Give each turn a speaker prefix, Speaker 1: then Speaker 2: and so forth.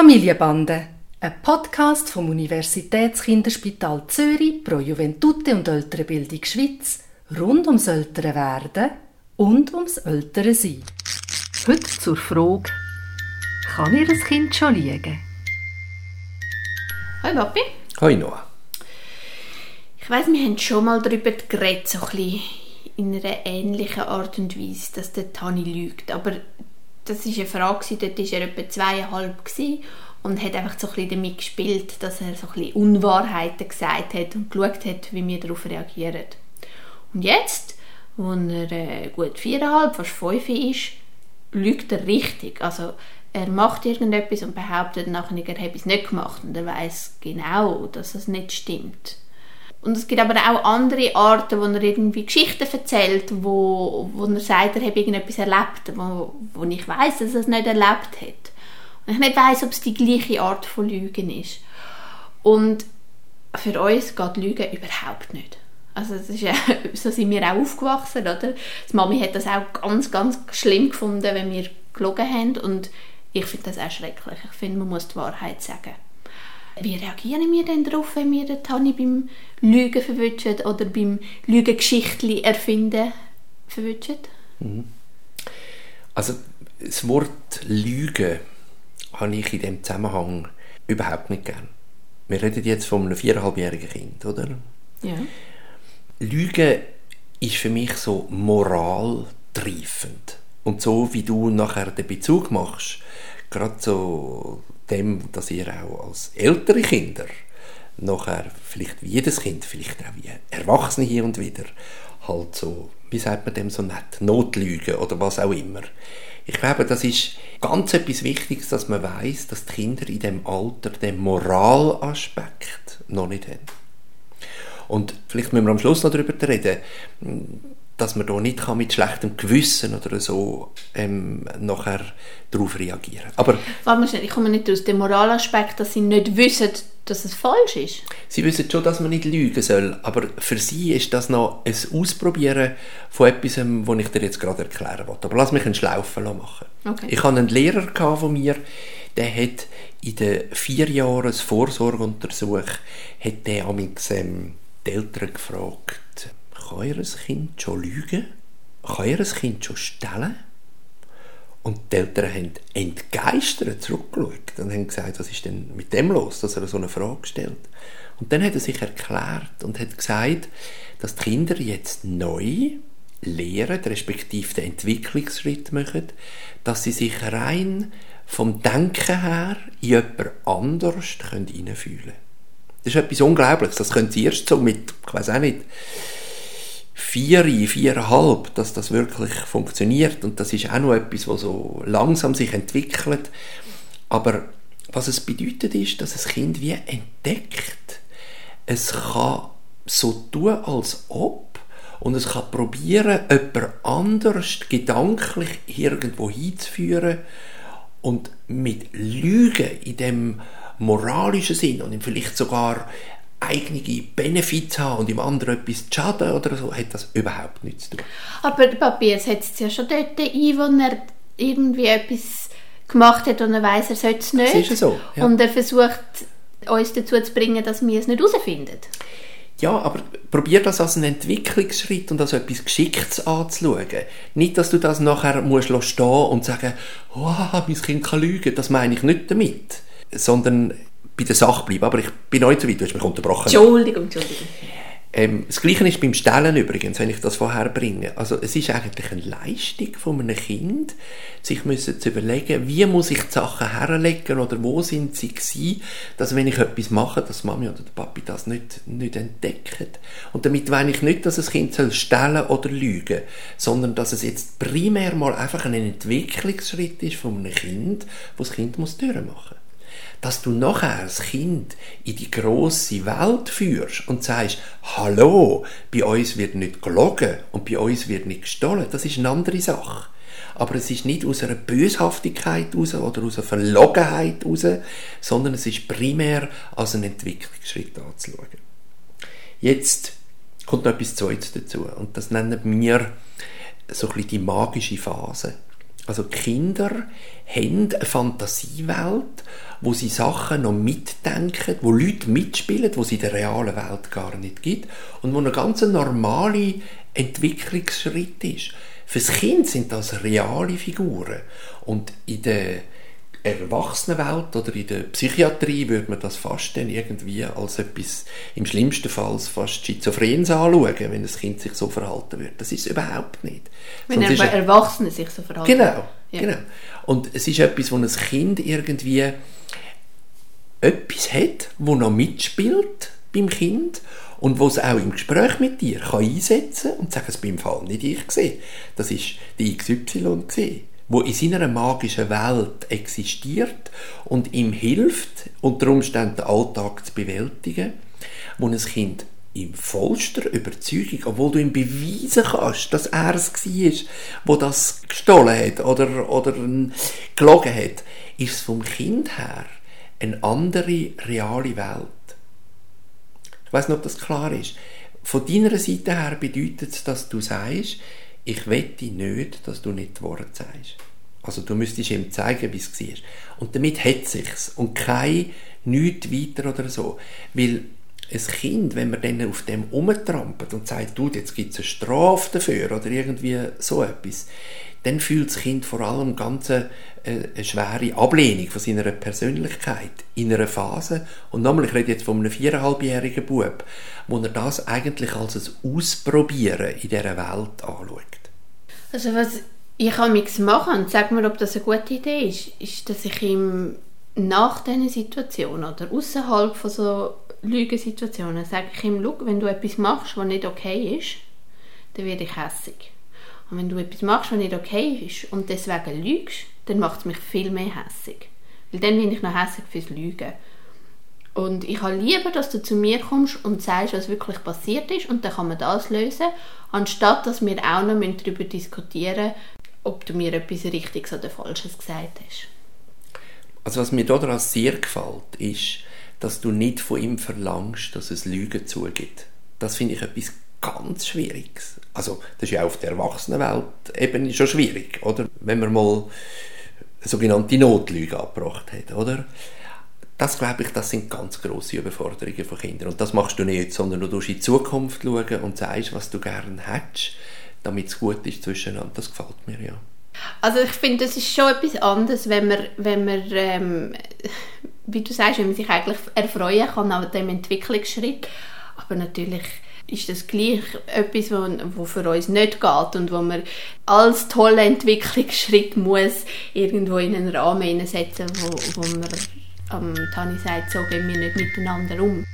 Speaker 1: Familienbande, ein Podcast vom Universitätskinderspital Zürich pro Juventute und ältere Bildung Schweiz rund ums ältere Werden und ums ältere Sein. Heute zur Frage, kann ihr ein Kind schon liegen?
Speaker 2: Hi Papi.
Speaker 3: Hoi Noah.
Speaker 2: Ich weiss, wir haben schon mal darüber geredet, so ein bisschen in einer ähnlichen Art und Weise, dass der Tani lügt. Aber das war eine Frage, dort war er etwa zweieinhalb und hat einfach so ein bisschen damit gespielt, dass er so ein bisschen Unwahrheiten gesagt hat und geschaut hat, wie wir darauf reagieren. Und jetzt, wo er äh, gut viereinhalb, fast fünf ist, lügt er richtig. Also er macht irgendetwas und behauptet nachher, er habe es nicht gemacht und er weiß genau, dass es nicht stimmt. Und es gibt aber auch andere Arten, wo er irgendwie Geschichten erzählt, wo, wo er sagt, er habe irgendetwas erlebt, wo, wo ich weiß, dass er es nicht erlebt hat. Und ich nicht weiß, ob es die gleiche Art von Lügen ist. Und für uns geht Lügen überhaupt nicht. Also das ist ja, so sind wir auch aufgewachsen, oder? Die Mami hat das auch ganz, ganz schlimm gefunden, wenn wir gelogen haben und ich finde das auch schrecklich. Ich finde, man muss die Wahrheit sagen. Wie reagieren wir denn darauf, wenn wir den Tani beim Lügen verwünschen oder beim Lügengeschichtli erfinden verwünschen? Mhm.
Speaker 3: Also das Wort Lüge habe ich in dem Zusammenhang überhaupt nicht gern. Wir reden jetzt von einem viereinhalbjährigen Kind, oder?
Speaker 2: Ja.
Speaker 3: Lüge ist für mich so moraltreifend. Und so wie du nachher den Bezug machst, gerade so dem, dass ihr auch als ältere Kinder nachher vielleicht wie jedes Kind, vielleicht auch wie Erwachsene hier und wieder, halt so, wie sagt man dem so nett, Notlügen oder was auch immer. Ich glaube, das ist ganz etwas Wichtiges, dass man weiß, dass die Kinder in dem Alter den Moralaspekt noch nicht haben. Und vielleicht müssen wir am Schluss noch darüber reden, dass man da nicht kann mit schlechtem Gewissen oder so ähm, nachher darauf reagieren
Speaker 2: Aber Warte mal ich komme nicht aus dem Moralaspekt, dass sie nicht wissen, dass es falsch ist.
Speaker 3: Sie wissen schon, dass man nicht lügen soll, aber für sie ist das noch ein Ausprobieren von etwas, was ich dir jetzt gerade erklären wollte. Aber lass mich einen Schlaufen machen.
Speaker 2: Okay.
Speaker 3: Ich hatte einen Lehrer von mir, der hat in den vier Jahren Vorsorgeuntersuch hat der ähm, die Eltern gefragt, kann ihr Kind schon lügen? Kann ihr Kind schon stellen? Und die Eltern haben entgeistert zurückgeschaut und haben gesagt, was ist denn mit dem los, dass er so eine Frage stellt. Und dann hat er sich erklärt und hat gesagt, dass die Kinder jetzt neu lehren, respektive den Entwicklungsschritt machen, dass sie sich rein vom Denken her in jemand anders hineinfühlen können. Das ist etwas Unglaubliches. Das können sie erst so mit, ich weiß auch nicht, vier, viereinhalb, dass das wirklich funktioniert. Und das ist auch noch etwas, was so langsam sich entwickelt. Aber was es bedeutet ist, dass ein Kind wie entdeckt, es kann so tun, als ob und es kann probieren, jemand anders gedanklich irgendwo hinzuführen und mit Lügen in dem moralischen Sinn und vielleicht sogar eigene Benefits haben und im anderen etwas zu schaden oder so, hat das überhaupt nichts zu tun.
Speaker 2: Aber Papier setzt ja schon dort ein, wo er irgendwie etwas gemacht hat und er weiß, er sollte es nicht.
Speaker 3: Das ist so,
Speaker 2: ja. Und er versucht, uns dazu zu bringen, dass wir es nicht herausfinden.
Speaker 3: Ja, aber probier das als einen Entwicklungsschritt und als etwas Geschicktes anzuschauen. Nicht, dass du das nachher musst stehen und sagen, oh, mein Kind kann lügen, das meine ich nicht damit. Sondern bei der Sache bleiben. Aber ich bin noch nicht so weit, du hast mich unterbrochen.
Speaker 2: Entschuldigung, Entschuldigung.
Speaker 3: Ähm, das Gleiche ist beim Stellen übrigens, wenn ich das vorher bringe. Also es ist eigentlich eine Leistung von einem Kind, sich müssen zu überlegen, wie muss ich die Sachen herlegen oder wo sind sie gewesen, dass wenn ich etwas mache, dass Mami oder der Papi das nicht, nicht entdecken. Und damit meine ich nicht, dass das Kind soll stellen oder lügen, sondern dass es jetzt primär mal einfach ein Entwicklungsschritt ist von einem Kind, wo das Kind muss durchmachen dass du nachher das Kind in die große Welt führst und sagst, hallo, bei uns wird nicht gelogen und bei uns wird nicht gestohlen, das ist eine andere Sache. Aber es ist nicht aus einer Böshaftigkeit raus oder aus einer Verlogenheit raus, sondern es ist primär als ein Entwicklungsschritt anzuschauen. Jetzt kommt noch etwas Zweites dazu und das nennen wir so ein bisschen die magische Phase. Also Kinder haben eine Fantasiewelt, wo sie Sachen noch mitdenken, wo Leute mitspielen, wo es in der realen Welt gar nicht gibt und wo ein ganz normaler Entwicklungsschritt ist. Fürs Kind sind das reale Figuren und in der Erwachsenenwelt oder in der Psychiatrie würde man das fast dann irgendwie als etwas, im schlimmsten Fall fast Schizophrens anschauen, wenn das Kind sich so verhalten würde. Das ist es überhaupt nicht.
Speaker 2: Wenn Sonst er Erwachsene sich so verhalten.
Speaker 3: Genau, ja. genau. Und es ist etwas, wo ein Kind irgendwie etwas hat, wo noch mitspielt beim Kind und wo es auch im Gespräch mit dir kann einsetzen und sagen, es beim Fall nicht ich gesehen, das ist die XY gesehen wo in seiner magischen Welt existiert und ihm hilft, unter Umständen den Alltag zu bewältigen, wo ein Kind in vollster Überzeugung, obwohl du ihm beweisen kannst, dass er es war, wo das gestohlen hat oder, oder gelogen hat, ist es vom Kind her eine andere reale Welt. Ich weiß nicht, ob das klar ist. Von deiner Seite her bedeutet es, dass du sagst, ich wette nicht, dass du nicht die sagst. Also du müsstest ihm zeigen, wie es war. Und damit hat sich's und kein nichts weiter oder so. Weil ein Kind, wenn man dann auf dem umtrampelt und sagt, du, jetzt gibt es eine Strafe dafür oder irgendwie so etwas, dann fühlt das Kind vor allem ganz eine, äh, eine schwere Ablehnung von seiner Persönlichkeit in einer Phase. Und nochmal, ich rede jetzt von einem viereinhalbjährigen Bub, wo er das eigentlich als ein Ausprobieren in dieser Welt anschaut.
Speaker 2: Also was ich kann nichts machen und sag mir, ob das eine gute Idee ist, ist, dass ich ihm nach diesen Situationen oder außerhalb von so Lügensituationen sage ich ihm, wenn du etwas machst, was nicht okay ist, dann werde ich hässig. Und wenn du etwas machst, was nicht okay ist und deswegen lügst, dann macht es mich viel mehr hässig. Weil dann bin ich noch hässig fürs Lügen. Und ich habe lieber, dass du zu mir kommst und sagst, was wirklich passiert ist und dann kann man das lösen, anstatt dass wir auch noch darüber diskutieren ob du mir etwas Richtiges oder Falsches gesagt hast.
Speaker 3: Also was mir daran sehr gefällt, ist, dass du nicht von ihm verlangst, dass es Lügen zugibt. Das finde ich etwas ganz Schwieriges. Also das ist ja auf der Erwachsenenwelt eben schon schwierig, oder? Wenn man mal eine sogenannte Notlüge abgebracht hat, oder? Das glaube ich, das sind ganz große Überforderungen von Kindern. Und das machst du nicht, sondern du musst in die Zukunft schauen und sagst, was du gerne hättest damit es gut ist zwischeneinander. Das gefällt mir, ja.
Speaker 2: Also ich finde, das ist schon etwas anderes, wenn man, wenn man ähm, wie du sagst, wenn man sich eigentlich erfreuen kann an dem Entwicklungsschritt. Aber natürlich ist das gleich etwas, wo, wo für uns nicht geht und wo man als toller Entwicklungsschritt muss irgendwo in einen Rahmen setzen, wo, wo man ähm, Tani sagt, so gehen wir nicht miteinander um.